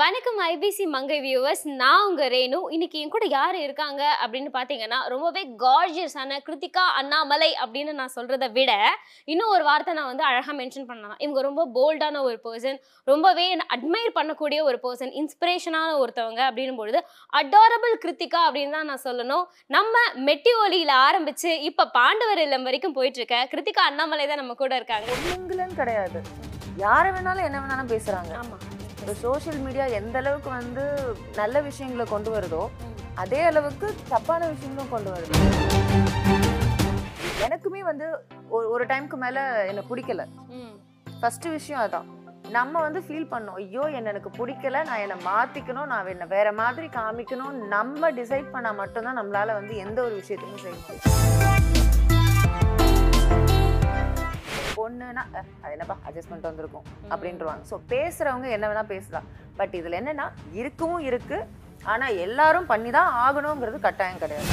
வணக்கம் ஐபிசி மங்கை வியூவர்ஸ் நான் உங்க ரேணு. இன்னைக்கு என் கூட யார் இருக்காங்க அப்படின்னு பார்த்தீங்கன்னா ரொம்பவே கார்ஜியஸான கிருத்திகா அண்ணாமலை அப்படின்னு நான் சொல்றதை விட இன்னும் ஒரு வார்த்தை நான் வந்து அழகாக மென்ஷன் பண்ணலாம். இவங்க ரொம்ப போல்டான ஒரு பர்சன் ரொம்பவே அட்மையர் பண்ணக்கூடிய ஒரு பர்சன் இன்ஸ்பிரேஷனான ஒருத்தவங்க அப்படின்னும் பொழுது அடாரபிள் கிருத்திகா அப்படின்னு தான் நான் சொல்லணும். நம்ம மெட்டி ஒலியில ஆரம்பிச்சு இப்ப பாண்டவர் இல்லம் வரைக்கும் போயிட்டு இருக்க கிருத்திகா அண்ணாமலை தான் நம்ம கூட இருக்காங்க. கிடையாது. யாரை வேணாலும் என்ன வேணாலும் பேசுறாங்க. ஆமா. இப்போ சோஷியல் மீடியா எந்த அளவுக்கு வந்து நல்ல விஷயங்களை கொண்டு வருதோ அதே அளவுக்கு தப்பான விஷயங்களும் கொண்டு வருது. எனக்குமே வந்து ஒரு ஒரு டைம்க்கு மேல என்ன பிடிக்கல. ம். ஃபர்ஸ்ட் விஷயம் அதான். நம்ம வந்து ஃபீல் பண்ணோம் ஐயோ என்ன எனக்கு பிடிக்கல நான் என்னை மாத்திக்கணும் நான் என்ன வேற மாதிரி காமிக்கணும். நம்ம டிசைட் பண்ணா மட்டும்தான் நம்மளால வந்து எந்த ஒரு விஷயத்தையுமே செய்ய முடியும். பொண்ணுனா "அஹ், அது என்னப்பா அட்ஜஸ்ட் பண்ணிட்டு வந்திருக்கோம் அப்படின்றவாங்க ஸோ பேசுறவங்க என்ன வேணா பேசலாம். பட் இதுல என்னன்னா இருக்கவும் இருக்கு ஆனா எல்லாரும் பண்ணி தான் ஆகணுங்கிறது கட்டாயம் கிடையாது.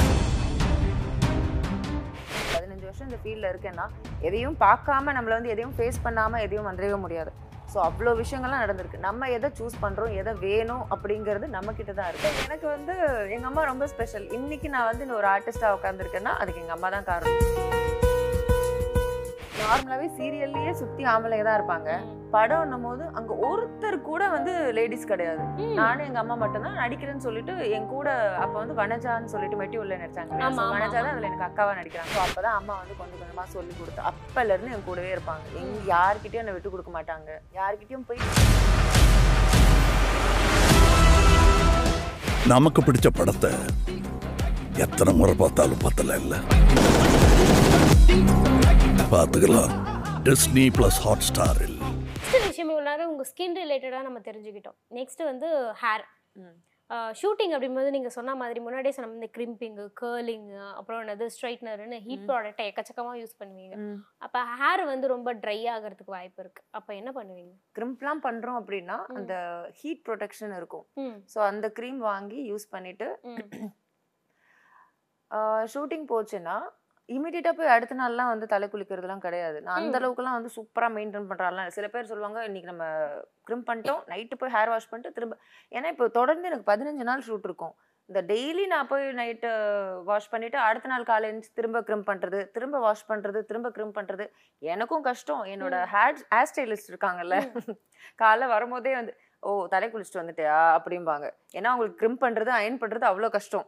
பதினஞ்சு வருஷம் இந்த ஃபீல்டில் இருக்கேன்னா எதையும் பார்க்காம நம்மள வந்து எதையும் ஃபேஸ் பண்ணாம எதையும் வந்துடவே முடியாது. ஸோ அவ்வளோ விஷயங்கள்லாம் நடந்திருக்கு. நம்ம எதை சூஸ் பண்ணுறோம் எதை வேணும் அப்படிங்கிறது நம்ம கிட்ட தான் இருக்கு. எனக்கு வந்து எங்கள் அம்மா ரொம்ப ஸ்பெஷல் இன்னைக்கு நான் வந்து ஒரு ஆர்டிஸ்டாக உட்காந்துருக்கேன்னா அதுக்கு எங்கள் அம்மா தான் காரணம். நார்மலாகவே சீரியல்லையே சுற்றி ஆம்பளைங்க தான் இருப்பாங்க. படம்னும் போது அங்கே ஒருத்தர் கூட வந்து லேடிஸ் கிடையாது. நானும் எங்க அம்மா மட்டும்தான் நடிக்கிறேன்னு சொல்லிட்டு என் கூட அப்ப வந்து வனஜான்னு சொல்லிட்டு மெட்டி உள்ள நடிச்சாங்க வனஜா. தான் அதுல எனக்கு அக்காவா நடிக்கிறாங்க. ஸோ அப்பதான் அம்மா வந்து கொஞ்சம் கொஞ்சமா சொல்லி கொடுத்து அப்பல இருந்து என் கூடவே இருப்பாங்க. எங்க யார்கிட்டயும் என்னை விட்டு கொடுக்க மாட்டாங்க. யார்கிட்டயும் போய் நமக்கு பிடிச்ச படத்தை எத்தனை முறை பார்த்தாலும் பத்தல இல்ல? பார்த்துக்கலாம். டிஸ்னி பிளஸ் ஹாட் ஸ்டாரில் நெக்ஸ்ட் விஷயம் இவ்வளோ நேரம் உங்கள் ஸ்கின் ரிலேட்டடாக நம்ம தெரிஞ்சுக்கிட்டோம். நெக்ஸ்ட் வந்து ஹேர். ஷூட்டிங் அப்படிங்கும்போது நீங்கள் சொன்ன மாதிரி முன்னாடியே சொன்ன இந்த கிரிம்பிங்கு கேர்லிங்கு அப்புறம் என்னது ஸ்ட்ரைட்னர்னு ஹீட் ப்ராடக்ட்டை எக்கச்சக்கமாக யூஸ் பண்ணுவீங்க. அப்போ ஹேர் வந்து ரொம்ப ட்ரை ஆகிறதுக்கு வாய்ப்பு இருக்குது அப்போ என்ன பண்ணுவீங்க? கிரிம்ப்லாம் பண்றோம் அப்படின்னா அந்த ஹீட் ப்ரொடெக்ஷன் இருக்கும். ஸோ அந்த க்ரீம் வாங்கி யூஸ் பண்ணிட்டு ம். ஷூட்டிங் போச்சுன்னா இமீடியட்டாக போய் அடுத்த நாள்லாம் வந்து தலை குளிக்கிறதுலாம் கிடையாது. நான் அந்த. அளவுக்குலாம் வந்து சூப்பராக மெயின்டைன் பண்ணுறாலாம் சில பேர் சொல்லுவாங்க இன்னைக்கு நம்ம க்ரிம் பண்ணிட்டோம் நைட்டு போய் ஹேர் வாஷ் பண்ணிட்டு திரும்ப ஏன்னா இப்போ தொடர்ந்து எனக்கு பதினஞ்சு நாள் ஷூட் இருக்கும். இந்த டெய்லி நான் போய் நைட்டு வாஷ் பண்ணிட்டு அடுத்த நாள் காலை எழுந்துச்சு திரும்ப க்ரிம் பண்ணுறது திரும்ப வாஷ் பண்ணுறது திரும்ப க்ரிம் பண்ணுறது எனக்கும் கஷ்டம். என்னோட ஹேர் ஹேர் ஸ்டைலிஸ்ட் இருக்காங்கல்ல. காலைல வரும்போதே வந்து ஓ தலை குளிச்சுட்டு வந்துட்டியா? அப்படிம்பாங்க. ஏன்னா அவங்களுக்கு க்ரிம் பண்ணுறது அயன் பண்ணுறது அவ்வளோ கஷ்டம்.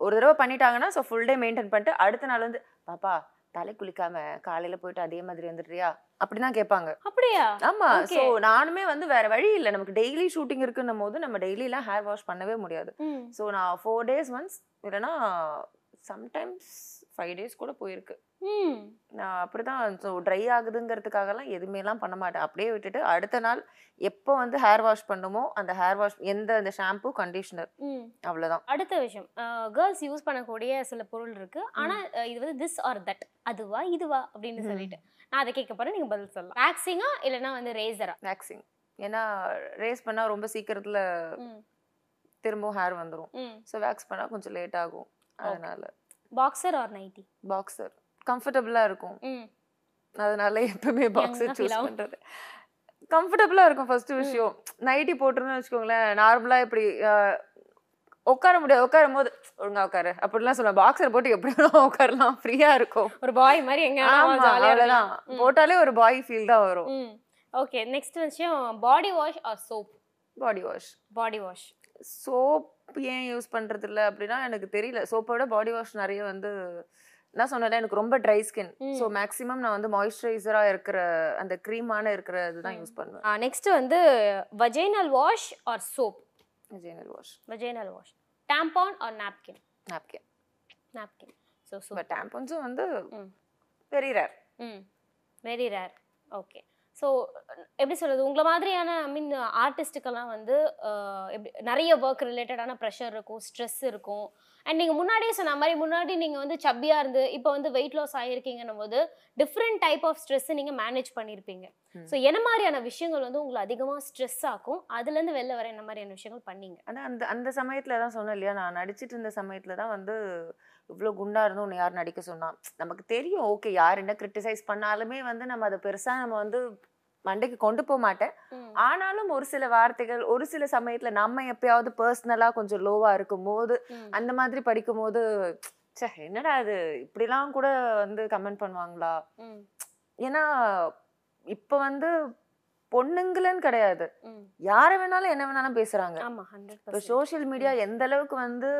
ஒரு தடவை பண்ணிட்டாங்கன்னா ஸோ ஃபுல் டே மெயின்டைன் பண்ணிட்டு அடுத்த நாள் வந்து பாப்பா தலை குளிக்காம காலையில போயிட்டு அதே மாதிரி வந்துடுறியா? அப்படிதான் கேட்பாங்க. அப்படியா? ஆமா. ஸோ நானுமே வந்து வேற வழி இல்லை. நமக்கு டெய்லி ஷூட்டிங் இருக்குன்னும் போது நம்ம டெய்லிலாம் ஹேர் வாஷ் பண்ணவே முடியாது. ஸோ நான் ஃபோர் டேஸ் ஒன்ஸ் இல்லைன்னா சம்டைம்ஸ் ஃபைவ் டேஸ் கூட போயிருக்கு. நான் அப்படிதான் ஸோ ட்ரை ஆகுதுங்கிறதுக்காகலாம் எதுவுமேலாம் பண்ண மாட்டேன். அப்படியே விட்டுட்டு அடுத்த நாள் எப்போ வந்து ஹேர் வாஷ் பண்ணுமோ அந்த ஹேர் வாஷ் எந்த அந்த ஷாம்பு கண்டிஷனர் அவ்வளோதான் அடுத்த விஷயம். கேர்ள்ஸ் யூஸ் பண்ணக்கூடிய சில பொருள் இருக்கு. ஆனா அஹ், இது வந்து திஸ் ஆர் தட் அதுவா இதுவா அப்படின்னு. சொல்லிட்டு. நான் அதை கேட்க போறேன். நீங்க பதில் சொல்லலாம். வேக்சிங்கா இல்லைன்னா வந்து ரேசரா வேக்சிங் ஏன்னா ரேஸ் பண்ணால் ரொம்ப சீக்கிரத்தில் திரும்பவும் ஹேர் வந்துடும் ஸோ வேக்ஸ் பண்ணால் கொஞ்சம் லேட் ஆகும். அதனால. பாக்ஸர் ஆர் நைட்டி பாக்ஸர் கம்ஃபர்டபுளாக இருக்கும். அதனால எப்பவுமே feel சூஸ். பண்ணுறது கம்ஃபர்டபுளாக இருக்கும் ஃபர்ஸ்ட் விஷயம். நைட்டி போட்டுருந்தோம்னு வச்சுக்கோங்களேன் நார்மலாக இப்படி உட்கார முடியாது. உட்காரும் போது ஒழுங்கா உட்காரு. அப்படிலாம் சொல்லுவேன். பாக்ஸர் போட்டு எப்படி உட்காரலாம். ஃப்ரீயாக இருக்கும். ஒரு பாய் மாதிரி எங்க ஆமா அவ்வளோதான் போட்டாலே ஒரு பாய் ஃபீல் தான் வரும். ஓகே நெக்ஸ்ட் விஷயம் body wash or soap body wash body wash soap ஏன் யூஸ் பண்றது இல்ல அப்படின்னா எனக்கு தெரியல. சோப்போட பாடி வாஷ் நிறைய வந்து நான் சொன்னல எனக்கு ரொம்ப ட்ரை ஸ்கின். ஸோ மேக்ஸிமம் நான் வந்து மாய்ஸ்சரைசரா இருக்கிற அந்த க்ரீமான இருக்கிற இதுதான். யூஸ் பண்ணுவேன். நெக்ஸ்ட் வந்து vaginal wash or soap general wash vaginal wash tampon or napkin? Napkin napkin. So so டேம்பன்ஸும் வந்து. வெரி ரேர் ம். வெரி ரேர் ஓகே ஸோ எப்படி சொல்கிறது உங்களை மாதிரியான ஐ மீன் ஆர்டிஸ்ட்டுக்கெல்லாம் வந்து எப்படி நிறைய ஒர்க் ரிலேட்டடான ப்ரெஷர் இருக்கும் ஸ்ட்ரெஸ் இருக்கும். அண்ட் நீங்கள் முன்னாடியே சொன்ன மாதிரி முன்னாடி நீங்கள் வந்து சப்பியாக இருந்து இப்போ வந்து வெயிட் லாஸ் ஆகிருக்கீங்கன்னும் போது டிஃப்ரெண்ட் டைப் ஆஃப் ஸ்ட்ரெஸ்ஸை நீங்கள் மேனேஜ் பண்ணியிருப்பீங்க. ஸோ என்ன மாதிரியான விஷயங்கள் வந்து உங்களை அதிகமாக ஸ்ட்ரெஸ் ஆக்கும்? அதுலேருந்து வெளில வர என்ன மாதிரியான விஷயங்கள் பண்ணீங்க? ஆனா அந்த அந்த சமயத்துல தான் சொன்னேன் இல்லையா? நான் நடிச்சிட்டு இருந்த சமயத்துல தான் வந்து இவ்வளோ குண்டா இருந்தும் உன்னை யார் நடிக்க சொன்னா நமக்கு தெரியும் ஓகே யார் என்ன கிரிட்டிசைஸ் பண்ணாலுமே வந்து நம்ம அதை பெருசா நம்ம வந்து மண்டைக்கு கொண்டு போக மாட்டேன். ஆனாலும் ஒரு சில வார்த்தைகள் ஒரு சில சமயத்துல நம்ம எப்பயாவது பர்சனலா கொஞ்சம் லோவா இருக்கும் போது. அந்த மாதிரி படிக்கும் போது ச்சே என்னடா அது இப்படிலாம் கூட வந்து கமெண்ட் பண்ணுவாங்களா. ஏன்னா இப்ப வந்து பொண்ணுங்களன்னு கிடையாது. யாரை வேணாலும் என்ன வேணாலும் பேசுறாங்க. சோஷியல் மீடியா எந்த அளவுக்கு வந்து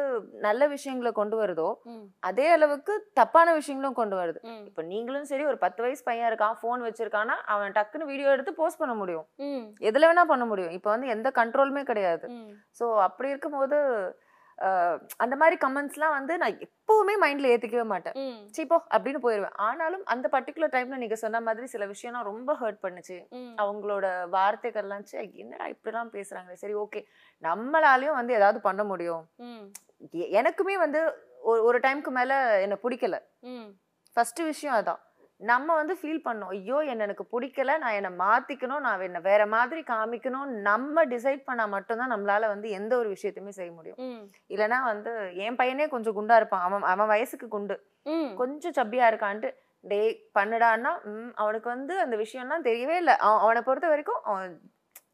நல்ல விஷயங்களை கொண்டு வருதோ அதே அளவுக்கு தப்பான விஷயங்களும் கொண்டு வருது. இப்போ நீங்களும் சரி ஒரு பத்து வயசு பையன் இருக்கான் ஃபோன் வச்சிருக்கான்னா அவன் டக்குன்னு வீடியோ எடுத்து போஸ்ட் பண்ண முடியும். எதுல வேணா பண்ண முடியும். இப்போ வந்து எந்த கண்ட்ரோலுமே கிடையாது. ஸோ அப்படி இருக்கும்போது அந்த மாதிரி கமெண்ட்ஸ்லாம் வந்து நான் எப்பவுமே மைண்ட்ல ஏத்துக்கவே மாட்டேன். சீப்போ அப்படின்னு போயிடுவேன் ஆனாலும் அந்த பர்டிகுலர் டைம்ல நீங்க சொன்ன மாதிரி சில விஷயம்லாம் ரொம்ப ஹர்ட் பண்ணுச்சு. அவங்களோட வார்த்தைகள்லாம் என்னடா இப்படிலாம் பேசுறாங்க சரி ஓகே நம்மளாலையும் வந்து ஏதாவது பண்ண முடியும். எனக்குமே வந்து ஒரு ஒரு டைம்க்கு மேல என்ன பிடிக்கல. ஃபர்ஸ்ட் விஷயம் அதான். நம்ம வந்து ஃபீல் பண்ணோம் ஐயோ என்ன எனக்கு பிடிக்கல நான் என்னை மாத்திக்கணும் நான் என்ன வேற மாதிரி காமிக்கணும் நம்ம டிசைட் பண்ணா மட்டும்தான் நம்மளால வந்து எந்த ஒரு விஷயத்தையுமே செய்ய முடியும். ம். இல்லைன்னா வந்து என் பையனே கொஞ்சம் குண்டா இருப்பான். அவன் அவன் வயசுக்கு குண்டு. கொஞ்சம் சப்பியா இருக்கான்ட்டு டே பண்ணுடான்னா அவனுக்கு வந்து அந்த விஷயம்லாம் தெரியவே இல்லை. அவன் அவனை பொறுத்த வரைக்கும்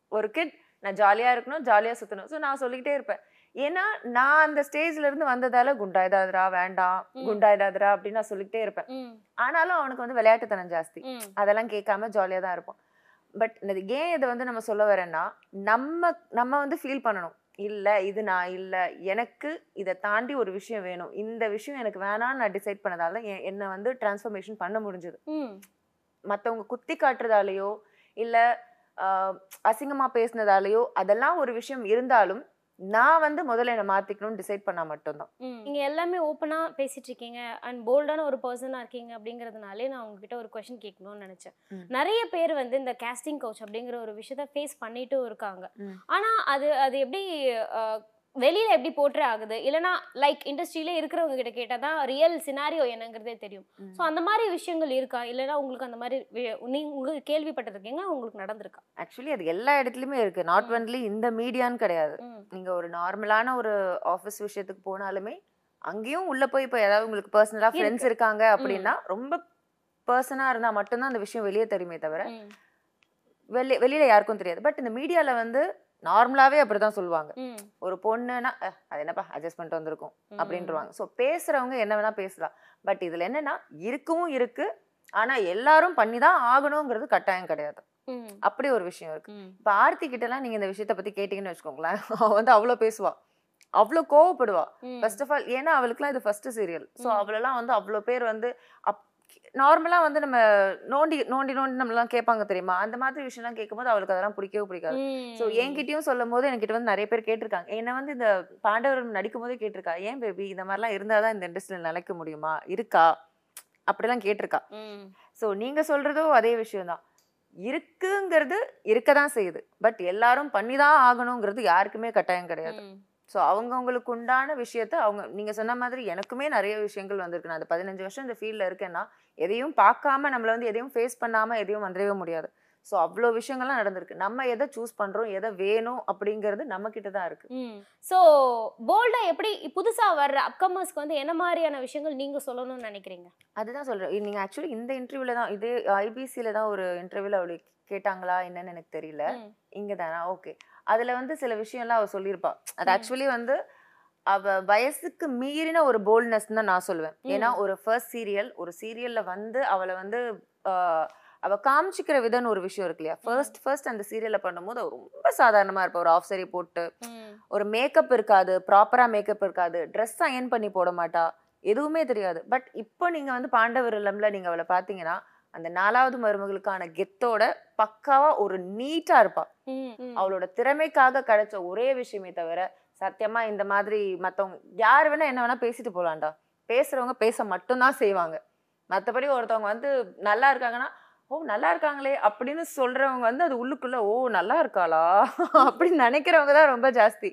ஒரு கிட் நான் ஜாலியா இருக்கணும் ஜாலியா சுத்தணும். ஸோ நான் சொல்லிக்கிட்டே இருப்பேன். ஏன்னா நான் அந்த ஸ்டேஜ்ல இருந்து வந்ததால குண்டாயிடாதரா வேண்டாம் ம். குண்டாயிடாதரா அப்படின்னு நான் சொல்லிக்கிட்டே இருப்பேன். ஆனாலும் அவனுக்கு வந்து விளையாட்டுத்தனம் ஜாஸ்தி. அதெல்லாம் கேட்காம ஜாலியா தான் இருப்பான். பட் இந்த ஏன் இதை வந்து நம்ம சொல்ல வரேன்னா நம்ம நம்ம வந்து ஃபீல் பண்ணணும். இல்ல இது நான் இல்ல. எனக்கு இதை தாண்டி ஒரு விஷயம் வேணும். இந்த விஷயம் எனக்கு வேணாம்னு நான் டிசைட் பண்ணதால என்னை வந்து டிரான்ஸ்ஃபர்மேஷன் பண்ண முடிஞ்சது. ம். மத்தவங்க குத்தி காட்டுறதாலேயோ இல்ல ஆஹ், அசிங்கமா பேசுனதாலேயோ அதெல்லாம் ஒரு விஷயம் இருந்தாலும் நான் வந்து முதல்ல என்னை மாத்திக்கணும்னு டிசைட் பண்ணா மட்டும்தான். நீங்க எல்லாமே ஓப்பனா பேசிட்டு இருக்கீங்க அண்ட் போல்டான ஒரு பர்சனா இருக்கீங்க அப்படிங்கறதுனாலே நான் உங்ககிட்ட ஒரு கொஸ்டின் கேட்கணும்னு நினைச்சேன். நிறைய பேர் வந்து இந்த கேஸ்டிங் கவுச் அப்படிங்கிற ஒரு விஷயத்த ஃபேஸ் பண்ணிட்டும் இருக்காங்க. ஆனா அது அது எப்படி வெளியில எப்படி போர்ட்ரே ஆகுது இல்லனா லைக் இண்டஸ்ட்ரியில இருக்கிறவங்க கிட்ட கேட்டா தான் ரியல் சினாரியோ என்னங்கிறதே தெரியும். ஸோ அந்த மாதிரி விஷயங்கள் இருக்கா இல்லைன்னா உங்களுக்கு அந்த மாதிரி நீங்க உங்களுக்கு கேள்விப்பட்டிருக்கீங்க உங்களுக்கு நடந்திருக்கா ஆக்சுவலி அது எல்லா இடத்துலயுமே இருக்கு நாட். ஒன்லி இந்த மீடியான்னு கிடையாது ம் நீங்க ஒரு நார்மலான ஒரு ஆஃபீஸ் விஷயத்துக்கு போனாலுமே அங்கேயும் உள்ள போய் இப்போ ஏதாவது உங்களுக்கு பர்சனலா ஃப்ரெண்ட்ஸ் இருக்காங்க அப்படின்னா ரொம்ப பர்சனா இருந்தா மட்டும்தான் அந்த விஷயம் வெளியே தெரியுமே தவிர வெளியே வெளியில யாருக்கும் தெரியாது. பட் இந்த மீடியால வந்து நார்மலாவே அப்படிதான் சொல்லுவாங்க. ம். ஒரு பொண்ணுன்னா "அஹ், அது என்னப்பா அட்ஜஸ்ட் பண்ணிட்டு வந்திருக்கும். அப்படின்றவாங்க. ஸோ பேசுறவங்க என்ன வேணா பேசலாம். பட் இதுல என்னன்னா இருக்கவும் இருக்கு. ஆனா எல்லாரும் பண்ணி தான் ஆகணுங்கிறது கட்டாயம் கிடையாது. அப்படி ஒரு விஷயம் இருக்கு. இப்போ ஆர்த்தி கிட்ட எல்லாம் நீங்க இந்த விஷயத்த பத்தி கேட்டீங்கன்னு வச்சுக்கோங்களேன். அவ வந்து அவ்வளோ பேசுவா. அவ்வளோ கோவப்படுவா. ஃபர்ஸ்ட் ஆஃப் ஆல் ஏன்னா அவளுக்குலாம் இது ஃபர்ஸ்ட் சீரியல் ஸோ ம். அவளெல்லாம் வந்து அவ்வளோ பேர் வந்து அப் நார்மலாக வந்து நம்ம நோண்டி நோண்டி நோண்டி நம்மலாம் கேட்பாங்க தெரியுமா? அந்த மாதிரி விஷயம்லாம் கேட்கும்போது அவளுக்கு அதெல்லாம் பிடிக்கவே பிடிக்காது. ஸோ என்கிட்டயும் சொல்லும் போது என்கிட்ட வந்து நிறைய பேர் கேட்டிருக்காங்க. என்னை வந்து இந்த பாண்டவர் நடிக்கும் போதே கேட்டிருக்கா ஏன் பேபி இந்த மாதிரிலாம் இருந்தால் தான் இந்த இண்டஸ்ட்ரியில் நிலைக்க முடியுமா? இருக்கா? அப்படிலாம் கேட்டிருக்கா. ஸோ நீங்க சொல்றதும் அதே விஷயம்தான். இருக்குங்கிறது இருக்க தான் செய்யுது. பட் எல்லாரும் பண்ணி தான் ஆகணுங்கிறது யாருக்குமே கட்டாயம் கிடையாது. ஸோ அவங்கவுங்களுக்கு உண்டான விஷயத்த அவங்க நீங்க சொன்ன மாதிரி எனக்குமே நிறைய விஷயங்கள் வந்திருக்கு. நான் அந்த பதினஞ்சு வருஷம் இந்த ஃபீல்டில் இருக்கேன்னா எதையும் பார்க்காம நம்மள வந்து எதையும் ஃபேஸ் பண்ணாம எதையும் வந்துடவே முடியாது. ஸோ அவ்வளோ விஷயங்கள்லாம் நடந்திருக்கு. நம்ம எதை சூஸ் பண்றோம் எதை வேணும் அப்படிங்கிறது நம்ம கிட்ட தான் இருக்கு. ஸோ போல்டா எப்படி புதுசா வர்ற அப்கமர்ஸ்க்கு வந்து என்ன மாதிரியான விஷயங்கள் நீங்க சொல்லணும்னு நினைக்கிறீங்க? அதுதான் சொல்றேன். இ- நீங்க ஆக்சுவலி இந்த இன்டர்வியூல தான் இதே ஐபிசியில தான் ஒரு இன்டர்வியூல அவளுக்கு கேட்டாங்களா என்னன்னு எனக்கு தெரியல. இங்க தானா? ஓகே அதுல வந்து சில விஷயம்லாம் அவ சொல்லியிருப்பா. அது. ஆக்சுவலி வந்து அவ வயசுக்கு மீறின ஒரு போல்ட்னஸ் தான் நான் சொல்லுவேன். ஏன்னா. ஒரு ஃபர்ஸ்ட் சீரியல் ஒரு சீரியல்ல வந்து அவளை வந்து ஆஹ், அவ காமிச்சிக்கிற விதம்னு ஒரு விஷயம் இருக்கு இல்லையா? ஃபர்ஸ்ட் ஃபர்ஸ்ட் அந்த சீரியல்ல பண்ணும்போது அவ ரொம்ப சாதாரணமா இருப்பா. ஒரு ஆஃப் சரி போட்டு. ஒரு மேக்கப் இருக்காது ப்ராப்பரா மேக்கப் இருக்காது ட்ரெஸ் அயன் பண்ணி போட மாட்டா. எதுவுமே தெரியாது. பட் இப்போ நீங்க வந்து பாண்டவர் இல்லம்ல நீங்க அவளை பாத்தீங்கன்னா அந்த நாலாவது மருமகளுக்கான கெத்தோட பக்காவா ஒரு நீட்டா இருப்பா. அவளோட திறமைக்காக கிடைச்ச ஒரே விஷயமே தவிர சத்தியமா இந்த மாதிரி மத்தவங்க யார் வேணா என்ன வேணா பேசிட்டு போலாம்டா. பேசுறவங்க பேச மட்டும்தான் செய்வாங்க. மத்தபடி ஒருத்தவங்க வந்து நல்லா இருக்காங்கன்னா ஓ நல்லா இருக்காங்களே அப்படின்னு சொல்றவங்க வந்து அது உள்ளுக்குள்ள ஓ நல்லா இருக்காளா அப்படின்னு நினைக்கிறவங்க தான் ரொம்ப ஜாஸ்தி.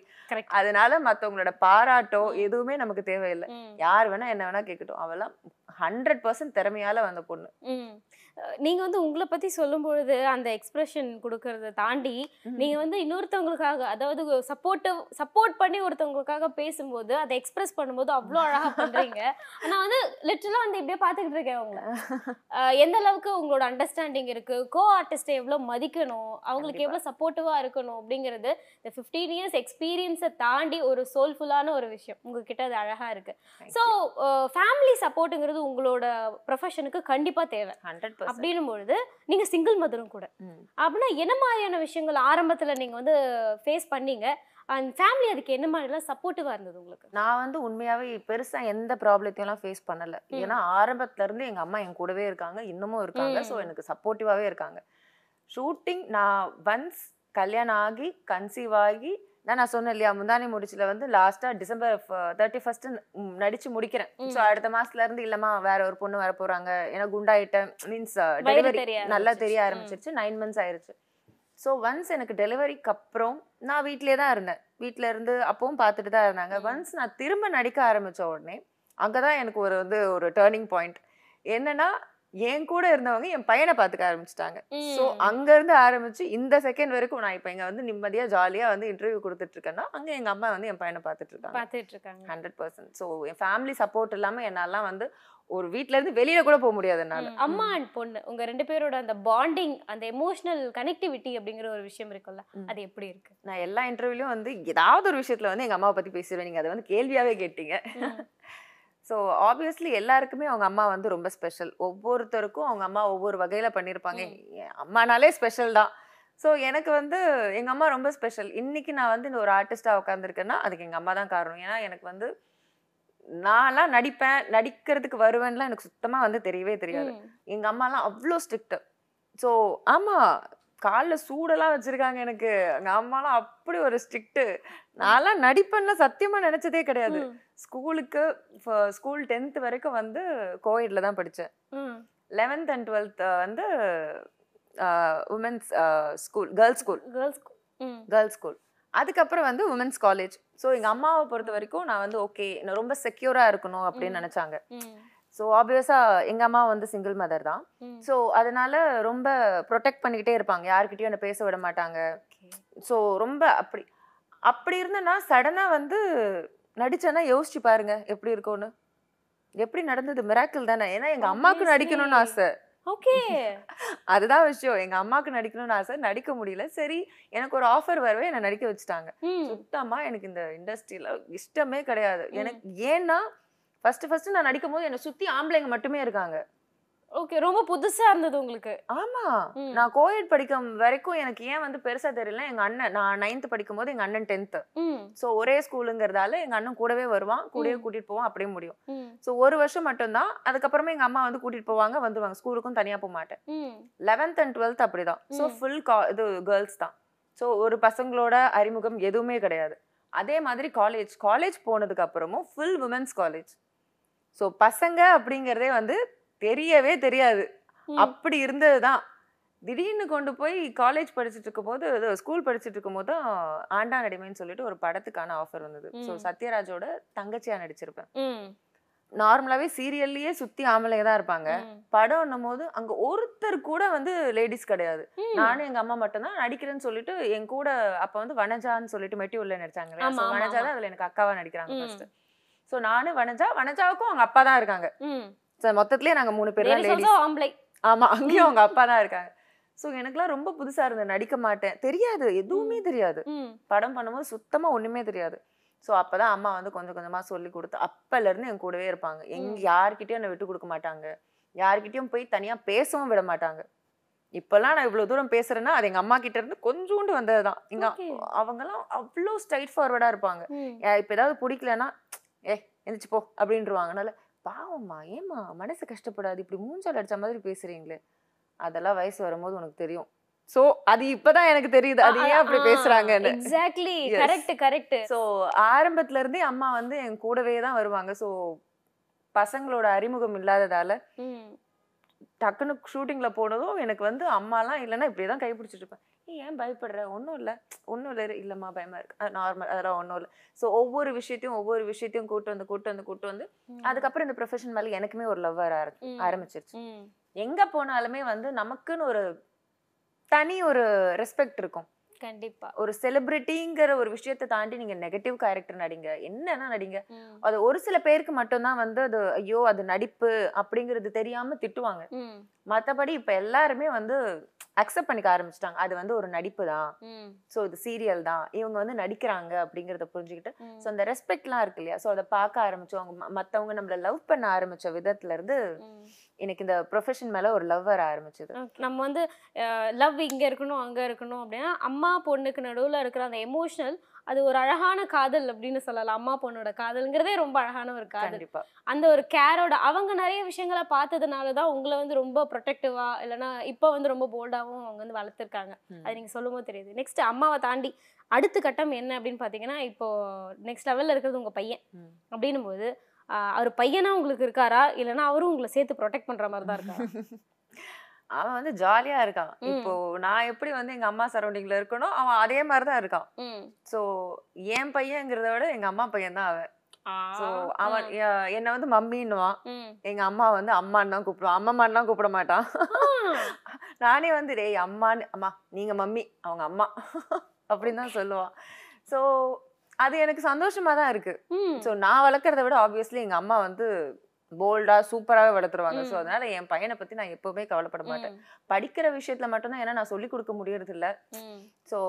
அதனால மத்தவங்களோட பாராட்டோ. எதுவுமே நமக்கு தேவையில்லை. யார் வேணா என்ன வேணா கேட்கட்டும் அவெல்லாம் ஹண்ட்ரட் பர்சன்ட் திறமையால வந்த பொண்ணு ம் அஹ் நீங்க வந்து உங்களை பத்தி சொல்லும் பொழுது அந்த எக்ஸ்பிரஷன் கொடுக்கறத தாண்டி நீங்க வந்து இன்னொருத்தவங்களுக்காக அதாவது சப்போர்ட்டிவ் சப்போர்ட் பண்ணி ஒருத்தவங்களுக்காக பேசும்போது அதை எக்ஸ்பிரஸ் பண்ணும்போது அவ்வளோ அழகா பண்றீங்க. ஆனா வந்து லிட்டரலா வந்து இப்படியே பார்த்துக்கிட்டு இருக்கேன் அஹ் எந்த அளவுக்கு உங்களோட அண்டர்ஸ்டாண்டிங் இருக்கு? கோ ஆர்டிஸ்டை எவ்வளவு மதிக்கணும்? அவங்களுக்கு கண்டிப்பா. எவ்வளவு சப்போர்ட்டிவா இருக்கணும்? அப்படிங்கிறது இந்த ஃபிஃப்டீன் இயர்ஸ் எக்ஸ்பீரியன்ஸை தாண்டி ஒரு சோல்ஃபுல்லான ஒரு விஷயம். உங்ககிட்ட அது அழகா இருக்கு. ஸோ ஃபேமிலி சப்போர்ட்டுங்கிறது உங்களோட ப்ரொஃபஷனுக்கு கண்டிப்பா தேவை. ஹண்ட்ரட் அப்படின்னும் பொழுது நீங்க சிங்கிள் மதரும் கூட. அப்படின்னா என்ன மாதிரியான விஷயங்கள் ஆரம்பத்துல நீங்க வந்து ஃபேஸ் பண்ணீங்க? அண்ட் ஃபேமிலி அதுக்கு என்ன மாதிரிலாம் சப்போர்ட்டிவா இருந்தது உங்களுக்கு? நான் வந்து உண்மையாவே பெருசா எந்த ப்ராப்ளத்தையும் எல்லாம் ஃபேஸ் பண்ணல. ஏன்னா ஆரம்பத்துல இருந்து எங்க அம்மா என் கூடவே இருக்காங்க. இன்னமும் இருக்காங்க. ஸோ. எனக்கு சப்போர்ட்டிவாவே இருக்காங்க. ஷூட்டிங் நான் ஒன்ஸ் கல்யாணம் ஆகி கன்சீவ் ஆகி நான் நான் சொன்னேன் இல்லையா முந்தானி முடிச்சுல வந்து லாஸ்டா டிசம்பர் தேர்ட்டி ஃபர்ஸ்ட் நடிச்சு முடிக்கிறேன். ஸோ அடுத்த மாசத்துல இருந்து இல்லம்மா வேற ஒரு பொண்ணு வர போறாங்க. ஏன்னா குண்டாயிட்டேன். மீன்ஸ் டெலிவரி நல்லா தெரிய ஆரம்பிச்சிருச்சு. நைன் மந்த்ஸ் ஆயிருச்சு. ஸோ ஒன்ஸ் எனக்கு டெலிவரிக்கு அப்புறம் நான் வீட்டிலே தான் இருந்தேன். வீட்டில இருந்து அப்பவும் பார்த்துட்டு தான் இருந்தாங்க. ஒன்ஸ் நான் திரும்ப நடிக்க ஆரம்பிச்ச உடனே அங்கதான் எனக்கு ஒரு வந்து ஒரு டேர்னிங் பாயிண்ட் என்னன்னா என் கூட இருந்தவங்க என் பையனை பார்த்துக்க ஆரம்பிச்சிட்டாங்க ஸோ ம். அங்க இருந்து ஆரம்பிச்சு இந்த செகண்ட் வரைக்கும் நான் இப்போ இங்க வந்து நிம்மதியா ஜாலியா வந்து இன்டர்வியூ கொடுத்துட்டு இருக்கேன்னா அங்க எங்க அம்மா வந்து என் பையனை பார்த்துட்டு இருக்காங்க பார்த்துட்டு இருக்காங்க ஹண்ட்ரட் பர்சன்ட் ஸோ என் ஃபேமிலி சப்போர்ட் இல்லாம என்னாலாம் வந்து ஒரு வீட்ல இருந்து வெளியில கூட போக முடியாது என்னால. அம்மா அண்ட் பொண்ணு உங்க ரெண்டு பேரோட அந்த பாண்டிங் அந்த எமோஷனல் கனெக்டிவிட்டி அப்படிங்கிற ஒரு விஷயம் இருக்குல்ல. அது எப்படி இருக்கு நான் எல்லா இன்டர்வியூலையும் வந்து ஏதாவது ஒரு விஷயத்துல வந்து எங்க அம்மாவை பத்தி பேசிடுவேன் நீங்க அதை வந்து கேள்வியாவே கேட்டீங்க. ஸோ ஆப்வியஸ்லி எல்லாருக்குமே அவங்க அம்மா வந்து ரொம்ப ஸ்பெஷல் ஒவ்வொருத்தருக்கும் அவங்க அம்மா ஒவ்வொரு வகையில பண்ணியிருப்பாங்க அம்மானாலே ஸ்பெஷல் தான். ஸோ எனக்கு வந்து எங்க அம்மா ரொம்ப ஸ்பெஷல் இன்னைக்கு நான் வந்து இந்த ஒரு ஆர்டிஸ்டா உட்காந்துருக்கேன்னா அதுக்கு எங்க அம்மா தான் காரணம். ஏன்னா எனக்கு வந்து நான்லாம் நடிப்பேன் நடிக்கிறதுக்கு வருவேன்லாம் எனக்கு சுத்தமா வந்து தெரியவே தெரியாது. ம். எங்க அம்மாலாம் அவ்வளோ ஸ்ட்ரிக்ட் ஸோ ஆமா காலில் சூடெல்லாம் வச்சிருக்காங்க எனக்கு எங்க அம்மாலாம் அப்படி ஒரு ஸ்ட்ரிக்ட் நான்லாம் நடிப்பேன்ல சத்தியமா நினைச்சதே கிடையாது. ஸ்கூலுக்கு ஸ்கூல் டென்த் வரைக்கும் வந்து கோவிட்ல தான் படித்தேன். லெவன்த் அண்ட் டுவெல்த் வந்து உமன்ஸ் ஸ்கூல் கேர்ள்ஸ் ஸ்கூல் க்கு- ம். கேர்ள்ஸ் ஸ்கூல் அதுக்கப்புறம் வந்து உமன்ஸ் காலேஜ் ஸோ எங்கள் அம்மாவை பொறுத்த வரைக்கும் நான் வந்து ஓகே நான் ரொம்ப செக்யூராக இருக்கணும் அப்படின்னு. நினச்சாங்க. ஸோ ஆப்வியஸாக எங்கள் அம்மா வந்து சிங்கிள் மதர் தான். ஸோ அதனால ரொம்ப ப்ரொடெக்ட் பண்ணிக்கிட்டே இருப்பாங்க. யார்கிட்டயும் என்னை பேச விட மாட்டாங்க. ஸோ ரொம்ப அப்படி அப்படி இருந்தேன்னா சடனாக வந்து நடிச்சேன்னா யோசிச்சு பாருங்க எப்படி இருக்கும்னு. எப்படி நடந்தது? மிராக்கிள் தானே. ஏன்னா எங்க அம்மாக்கு Obviously. நடிக்கணும்னு ஆசை. ஓகே அதுதான் விஷயம். எங்க அம்மாக்கு நடிக்கணும்னு ஆசை. நடிக்க முடியல. சரி எனக்கு ஒரு ஆஃபர் வரவே என்னை நடிக்க வச்சுட்டாங்க. சுத்தமா எனக்கு இந்த இண்டஸ்ட்ரியில இஷ்டமே கிடையாது. எனக்கு ஏன்னா ஃபர்ஸ்ட் ஃபர்ஸ்ட் நான் நடிக்கும் போது என்னை சுத்தி ஆம்பளைங்க மட்டுமே இருக்காங்க ஓகே ரொம்ப புதுசா இருந்தது உங்களுக்கு ஆமா. நான் கோயட் படிக்கும் வரைக்கும் எனக்கு ஏன் வந்து பெருசா தெரியல எங்க அண்ணன் நான் நைன்த் படிக்கும் போது எங்க அண்ணன் டென்த். ஸோ ஒரே ஸ்கூலுங்கிறதால எங்க அண்ணன் கூடவே வருவான் கூடவே. கூட்டிட்டு போவான் அப்படியே முடியும். ஸோ ஒரு வருஷம் மட்டும்தான் அதுக்கப்புறமா எங்க அம்மா வந்து கூட்டிட்டு போவாங்க வந்துருவாங்க ஸ்கூலுக்கும் தனியா போக மாட்டேன். லெவன்த் அண்ட் டுவெல்த் அப்படிதான் ம். ஃபுல் கா இது கேர்ள்ஸ் தான் ஸோ ஒரு பசங்களோட அறிமுகம் எதுவுமே கிடையாது அதே மாதிரி காலேஜ் காலேஜ் போனதுக்கு அப்புறமும் ஃபுல் உமன்ஸ் காலேஜ் ஸோ பசங்க அப்படிங்கிறதே வந்து தெரியவே தெரியாது. அப்படி இருந்தது தான் திடீர்னு கொண்டு போய் காலேஜ் படிச்சுட்டு இருக்கும் போது ஸ்கூல் படிச்சுட்டு இருக்கும் போது ஆண்டா நடிமைன்னு சொல்லிட்டு ஒரு படத்துக்கான ஆஃபர் வந்தது ஸோ. சத்யராஜோட தங்கச்சியா நடிச்சிருப்பேன். நார்மலாவே சீரியல்லயே சுத்தி ஆம்பளைங்க தான் இருப்பாங்க. படம்னும் போது அங்க ஒருத்தர் கூட வந்து லேடிஸ் கிடையாது. நானும் எங்க அம்மா மட்டும்தான் நடிக்கிறேன்னு சொல்லிட்டு என் கூட அப்ப வந்து வனஜான்னு சொல்லிட்டு மெட்டி உள்ள நடிச்சாங்க வனஜா. தான் அதுல எனக்கு அக்காவா நடிக்கிறாங்க. ஃபர்ஸ்ட் சோ நானும் வனஜா வனஜாவுக்கும் அவங்க அப்பா தான் இருக்காங்க. So, மொத்தத்திலேயே நாங்க மூணு பேர் தான் லேடிஸ் ஆம்பளை. ஆமா அங்கேயும் அவங்க அப்பா தான் இருக்காங்க. சோ எனக்குலாம் ரொம்ப புதுசா இருந்தது நடிக்க மாட்டேன். தெரியாது எதுவுமே தெரியாது. படம் பண்ணும்போது சுத்தமா ஒண்ணுமே தெரியாது. சோ அப்பதான் அம்மா வந்து கொஞ்சம் கொஞ்சமா சொல்லி கொடுத்து அப்பல இருந்து என் கூடவே இருப்பாங்க. எங்க. யார்கிட்டயும் என்னை விட்டு கொடுக்க மாட்டாங்க. யார்கிட்டயும் போய் தனியா பேசவும் விட மாட்டாங்க. இப்பெல்லாம் நான் இவ்வளவு தூரம் பேசுறேன்னா அது எங்க அம்மா கிட்ட இருந்து கொஞ்சோண்டு வந்ததுதான். எங்க Okay. அவங்கெல்லாம் அவ்வளோ ஸ்ட்ரைட் ஃபார்வர்டா இருப்பாங்க. இப்ப ஏதாவது பிடிக்கலன்னா ஏ எந்திரிச்சு போ அப்படின்றவாங்க. அதனால பாவம்மா ஏம்மா மனசு கஷ்டப்படாது இப்படி மூஞ்சால் அடிச்ச மாதிரி பேசுறீங்களே? அதெல்லாம் வயசு வரும்போது உனக்கு தெரியும். சோ அது இப்பதான் எனக்கு தெரியுது. அது ஏன் அப்படி பேசுறாங்கன்னு. எக்ஸாக்ட்லி. கரெக்ட் கரெக்ட் ஸோ ஆரம்பத்துல இருந்தே அம்மா வந்து என் கூடவே தான் வருவாங்க. ஸோ பசங்களோட அறிமுகம் இல்லாததால டக்குன்னு ஷூட்டிங்ல போனதும் எனக்கு வந்து அம்மாலாம் இல்லைன்னா இப்படியே தான் கைப்பிடிச்சிட்டு இருப்பேன். "ஏய், ஏன் பயப்படுற? ஒன்றும் இல்லை. ஒன்றும் இல்லை. இல்லைம்மா பயமா இருக்கு. நார்மல் அதெல்லாம் ஒன்றும் இல்லை. ஸோ ஒவ்வொரு விஷயத்தையும் ஒவ்வொரு விஷயத்தையும் கூட்டு வந்து கூட்டு வந்து கூட்டு வந்து அதுக்கப்புறம் இந்த ப்ரொஃபஷன் மேலே எனக்குமே ஒரு லவ் வர ஆர- ஆரம்பிச்சிருச்சு. எங்க போனாலுமே வந்து நமக்குன்னு ஒரு தனி ஒரு ரெஸ்பெக்ட் இருக்கும். கண்டிப்பா ஒரு செலிபிரிட்டிங்கிற ஒரு விஷயத்தை தாண்டி நீங்க நெகட்டிவ் கேரக்டர் நடிங்க என்னன்னா நடிங்க. அது ஒரு சில பேருக்கு மட்டும்தான் வந்து அது ஐயோ அது நடிப்பு அப்படிங்கிறது தெரியாம திட்டுவாங்க. மத்தபடி இப்ப எல்லாருமே வந்து அக்செப்ட் பண்ணிக்க ஆரம்பிச்சிட்டாங்க அது வந்து ஒரு நடிப்பு தான். ஸோ இது சீரியல் தான் இவங்க வந்து நடிக்கிறாங்க அப்படிங்கிறத புரிஞ்சுக்கிட்டு. ஸோ அந்த ரெஸ்பெக்ட்லாம் இருக்கு இல்லையா ஸோ அதை பார்க்க ஆரம்பிச்சோம் அவங்க ம- மத்தவங்க நம்மள லவ் பண்ண ஆரம்பிச்ச விதத்துல இருந்து. எனக்கு இந்த ப்ரொஃபஷன் மேல ஒரு லவ் வர ஆரம்பிச்சது. நம்ம வந்து லவ் இங்க இருக்கணும் அங்க இருக்கணும் அப்படின்னா அம்மா பொண்ணுக்கு நடுவுல இருக்கிற அந்த எமோஷனல் அது ஒரு அழகான காதல் அப்படின்னு சொல்லலாம். அம்மா பொண்ணோட காதல்ங்கிறதே ரொம்ப அழகான ஒரு காதல். அந்த ஒரு கேரோட அவங்க நிறைய விஷயங்களை பார்த்ததுனால தான் உங்களை வந்து ரொம்ப ப்ரொடெக்டிவா இல்லைன்னா இப்போ வந்து ரொம்ப போல்டாகவும் அவங்க வந்து வளர்த்துருக்காங்க. அது நீங்க சொல்லும் போது தெரியுது. நெக்ஸ்ட் அம்மாவை தாண்டி அடுத்த கட்டம் என்ன அப்படின்னு பார்த்தீங்கன்னா இப்போ நெக்ஸ்ட் லெவல்ல இருக்கிறது உங்க பையன். அப்படின்னும் போது அவர் பையனா உங்களுக்கு இருக்காரா? இல்லைன்னா அவரும் உங்களை சேர்த்து ப்ரொடெக்ட் பண்ற மாதிரி தான் இருக்கா அவன் வந்து ஜாலியா இருக்கான். இப்போ நான் எப்படி வந்து எங்க அம்மா சரௌண்டிங்ல இருக்கணும் அவன் அதே மாதிரி தான் இருக்கான் ஸோ என் பையங்கிறத விட எங்க அம்மா பையன் தான் அவன். ஆ, அவன் என்னை வந்து மம்மின்னுவான். எங்க அம்மா வந்து அம்மான்னு தான் கூப்பிடுவான். அம்மம்மான்னு தான் கூப்பிட மாட்டான். நானே வந்து டேய் அம்மான்னு அம்மா நீங்க மம்மி அவங்க அம்மா. அப்படின்னு தான் சொல்லுவான். ஸோ அது எனக்கு சந்தோஷமா தான் இருக்கு. ஸோ நான் வளர்க்குறத விட ஆப்வியஸ்லி எங்க அம்மா வந்து போல்டா சூப்பராகவே வளர்த்துருவாங்க. ஸோ. அதனால என் பையனை பத்தி நான் எப்பவுமே கவலைப்பட மாட்டேன். படிக்கிற விஷயத்துல மட்டும்தான் ஏன்னா நான் சொல்லி கொடுக்க முடியறது இல்ல. ஸோ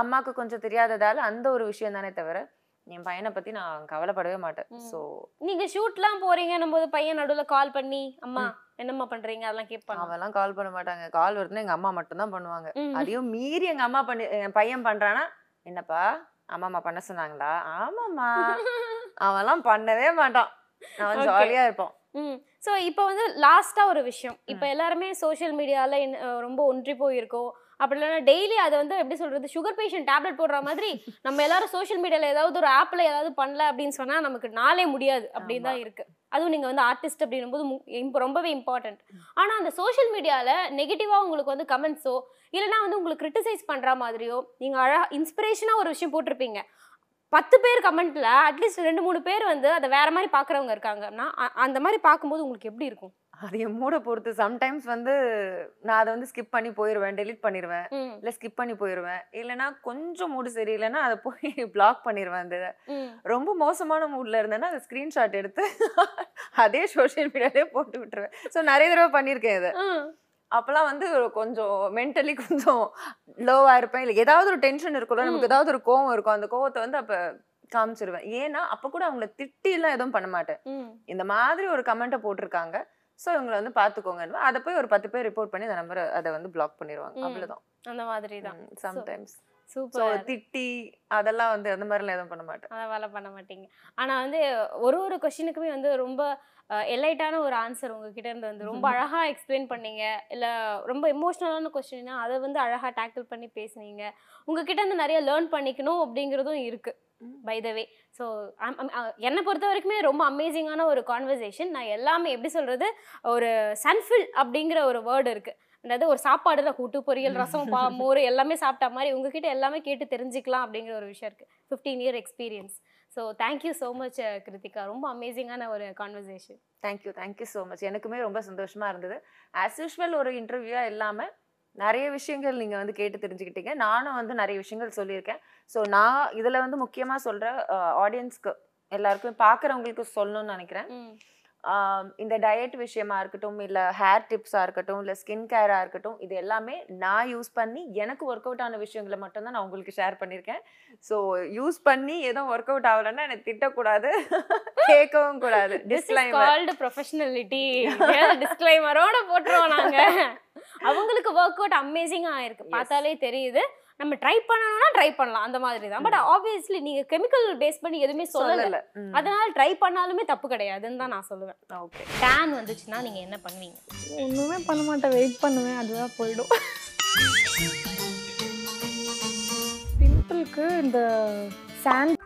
அம்மாவுக்கு கொஞ்சம் தெரியாததால அந்த ஒரு விஷயம் தானே தவிர என் பையனை பத்தி நான் கவலைப்படவே மாட்டேன். ஸோ நீங்க ஷூட்லாம் போறீங்கன்னும் போது பையன் நடுவுல கால் பண்ணி அம்மா என்னம்மா பண்றீங்க? அதெல்லாம் கேட்பாங்க அவெல்லாம் கால் பண்ண மாட்டாங்க. கால் வருதுன்னா எங்க அம்மா மட்டும்தான் பண்ணுவாங்க. ம். அதையும் மீறி எங்க அம்மா பண்ணி என் பையன் பண்றானா என்னப்பா அம்மாம்மா பண்ண சொன்னாங்களா? ஆமாம்மா. அவன்லாம் பண்ணவே மாட்டான். ஜாலியா இருப்பான் ம். ஸோ இப்போ வந்து லாஸ்டா ஒரு விஷயம். இப்போ எல்லாருமே சோஷியல் மீடியால ரொம்ப ஒன்றி போயிருக்கோம். அப்படி இல்லைன்னா டெய்லி அதை வந்து எப்படி சொல்றது சுகர் பேஷண்ட் டேப்லெட் போடுற மாதிரி நம்ம எல்லாரும் சோஷியல் மீடியால ஏதாவது ஒரு ஆப்ல ஏதாவது பண்ணல அப்படின்னு சொன்னா நமக்கு நாளே முடியாது அப்படின்னு தான் இருக்கு. அதுவும் நீங்க வந்து ஆர்டிஸ்ட் அப்படின்னும் போது ரொம்பவே இம்பார்ட்டன்ட் ஆனா அந்த சோஷியல் மீடியால நெகட்டிவா உங்களுக்கு வந்து கமெண்ட்ஸோ இல்லைன்னா வந்து உங்களுக்கு கிரிட்டிசைஸ் பண்ற மாதிரியோ நீங்க அழகா இன்ஸ்பிரேஷனா ஒரு விஷயம் போட்டிருப்பீங்க. பத்து பேர் கமெண்ட்ல அட்லீஸ்ட் ரெண்டு மூணு பேர் வந்து அதை வேற மாதிரி பாக்குறவங்க இருக்காங்கன்னா அந்த மாதிரி பார்க்கும்போது உங்களுக்கு எப்படி இருக்கும்? அது என் மூடை பொறுத்து. சம்டைம்ஸ் வந்து நான் அதை வந்து ஸ்கிப் பண்ணி போயிடுவேன் டெலீட் பண்ணிடுவேன் இல்லை ஸ்கிப் பண்ணி போயிடுவேன் இல்லைன்னா கொஞ்சம் மூடு சரியில்லைன்னா அதை போய் பிளாக் பண்ணிடுவேன் அந்த ரொம்ப மோசமான மூட்ல இருந்தேன்னா அதை ஸ்க்ரீன்ஷாட் எடுத்து அதே சோஷியல் மீடியாலே போட்டு விட்டுருவேன். ஸோ நிறைய தடவை பண்ணியிருக்கேன் இதை. அப்போல்லாம் வந்து கொஞ்சம் மென்டலி கொஞ்சம் லோவாக இருப்பேன். இல்லை ஏதாவது ஒரு டென்ஷன் இருக்கும்ல நமக்கு ஏதாவது ஒரு கோவம் இருக்கும். அந்த கோவத்தை வந்து அப்போ காமிச்சிருவேன். ஏன்னா அப்போ கூட அவங்கள திட்டிலாம் எதுவும் பண்ண மாட்டேன். இந்த மாதிரி ஒரு கமெண்ட்டை போட்டிருக்காங்க. ஸோ இவங்களை வந்து பார்த்துக்கோங்க அதை போய் ஒரு பத்து பேர் ரிப்போர்ட் பண்ணி அந்த நம்பரை அதை வந்து பிளாக் பண்ணிடுவாங்க. அவ்வளோதான் அந்த மாதிரி தான் சம்டைம்ஸ் சூப்பர் திட்டி அதெல்லாம் வந்து அந்த மாதிரிலாம் எதுவும் பண்ண மாட்டேன். அதை வேலை பண்ண மாட்டீங்க. ஆனா வந்து ஒரு ஒரு கொஸ்டினுக்குமே வந்து ரொம்ப எலைட்டான ஒரு ஆன்சர் உங்ககிட்ட இருந்து வந்து ரொம்ப அழகா எக்ஸ்பிளைன் பண்ணீங்க. இல்ல ரொம்ப எமோஷ்னலான கொஸ்டின்னா அதை வந்து அழகா டேக்கிள் பண்ணி பேசுனீங்க. உங்ககிட்ட இருந்து நிறைய லேர்ன் பண்ணிக்கணும் அப்படிங்கிறதும் இருக்கு ம். பை த வே ஸோ என்னை பொறுத்த வரைக்குமே ரொம்ப அமேசிங்கான ஒரு கான்வர்சேஷன் நான் எல்லாமே எப்படி சொல்றது? ஒரு சன்ஃபில் அப்படிங்கிற ஒரு வேர்டு இருக்கு. அதாவது ஒரு சாப்பாடுல கூட்டு பொரியல் ரசம் பா மோர் எல்லாமே சாப்பிட்ட மாதிரி உங்ககிட்ட எல்லாமே கேட்டு தெரிஞ்சுக்கலாம் அப்படிங்கிற ஒரு விஷயம் இருக்கு. Fifteen year experience so thank you so much Kiruthika. ரொம்ப அமேசிங்கான ஒரு conversation thank you thank you so much எனக்குமே ரொம்ப சந்தோஷமா இருந்தது. ஆஸ் யூஷுவல் ஒரு இன்டர்வியூவா இல்லாமல் நிறைய விஷயங்கள் நீங்கள் வந்து கேட்டு தெரிஞ்சுக்கிட்டீங்க. நானும் வந்து நிறைய விஷயங்கள் சொல்லியிருக்கேன். ஸோ நான் இதில் வந்து முக்கியமாக சொல்கிற ஆடியன்ஸ்க்கு எல்லாருக்கும் பார்க்குறவங்களுக்கு சொல்லணும்னு நினைக்கிறேன். இந்த டயட் விஷயமா இருக்கட்டும் இல்லை ஹேர் டிப்ஸாக இருக்கட்டும் இல்லை ஸ்கின் கேராக இருக்கட்டும் இது எல்லாமே நான் யூஸ் பண்ணி எனக்கு ஒர்க் அவுட் ஆன விஷயங்களை மட்டும்தான் நான் உங்களுக்கு ஷேர் பண்ணியிருக்கேன் ஸோ யூஸ் பண்ணி எதுவும் ஒர்க் அவுட் ஆகலைன்னா எனக்கு திட்டக்கூடாது. கேட்கவும் கூடாது. டிஸ்க்ளைமர் ப்ரொஃபஷனலிட்டி டிஸ்க்ளைமரோட போட்டுருவோம் நாங்க. அவங்களுக்கு ஒர்க் அவுட் அமேசிங்கா இருக்கு. பார்த்தாலே தெரியுது. நம்ம ட்ரை பண்ணணும்னா ட்ரை பண்ணலாம் அந்த மாதிரி தான் பட் ஆப்வியஸ்லி நீங்க கெமிக்கல் பேஸ் பண்ணி எதுவுமே சொல்லல. அதனால ட்ரை பண்ணாலுமே தப்பு கிடையாதுன்னு தான் நான் சொல்லுவேன். ஓகே டேன் வந்துச்சுன்னா நீங்க என்ன பண்ணுவீங்க? ஒன்றுமே பண்ண மாட்டேன். வெயிட் பண்ணுவேன். அதுதான் போயிடும். பிம்பிளுக்கு இந்த சாண்ட்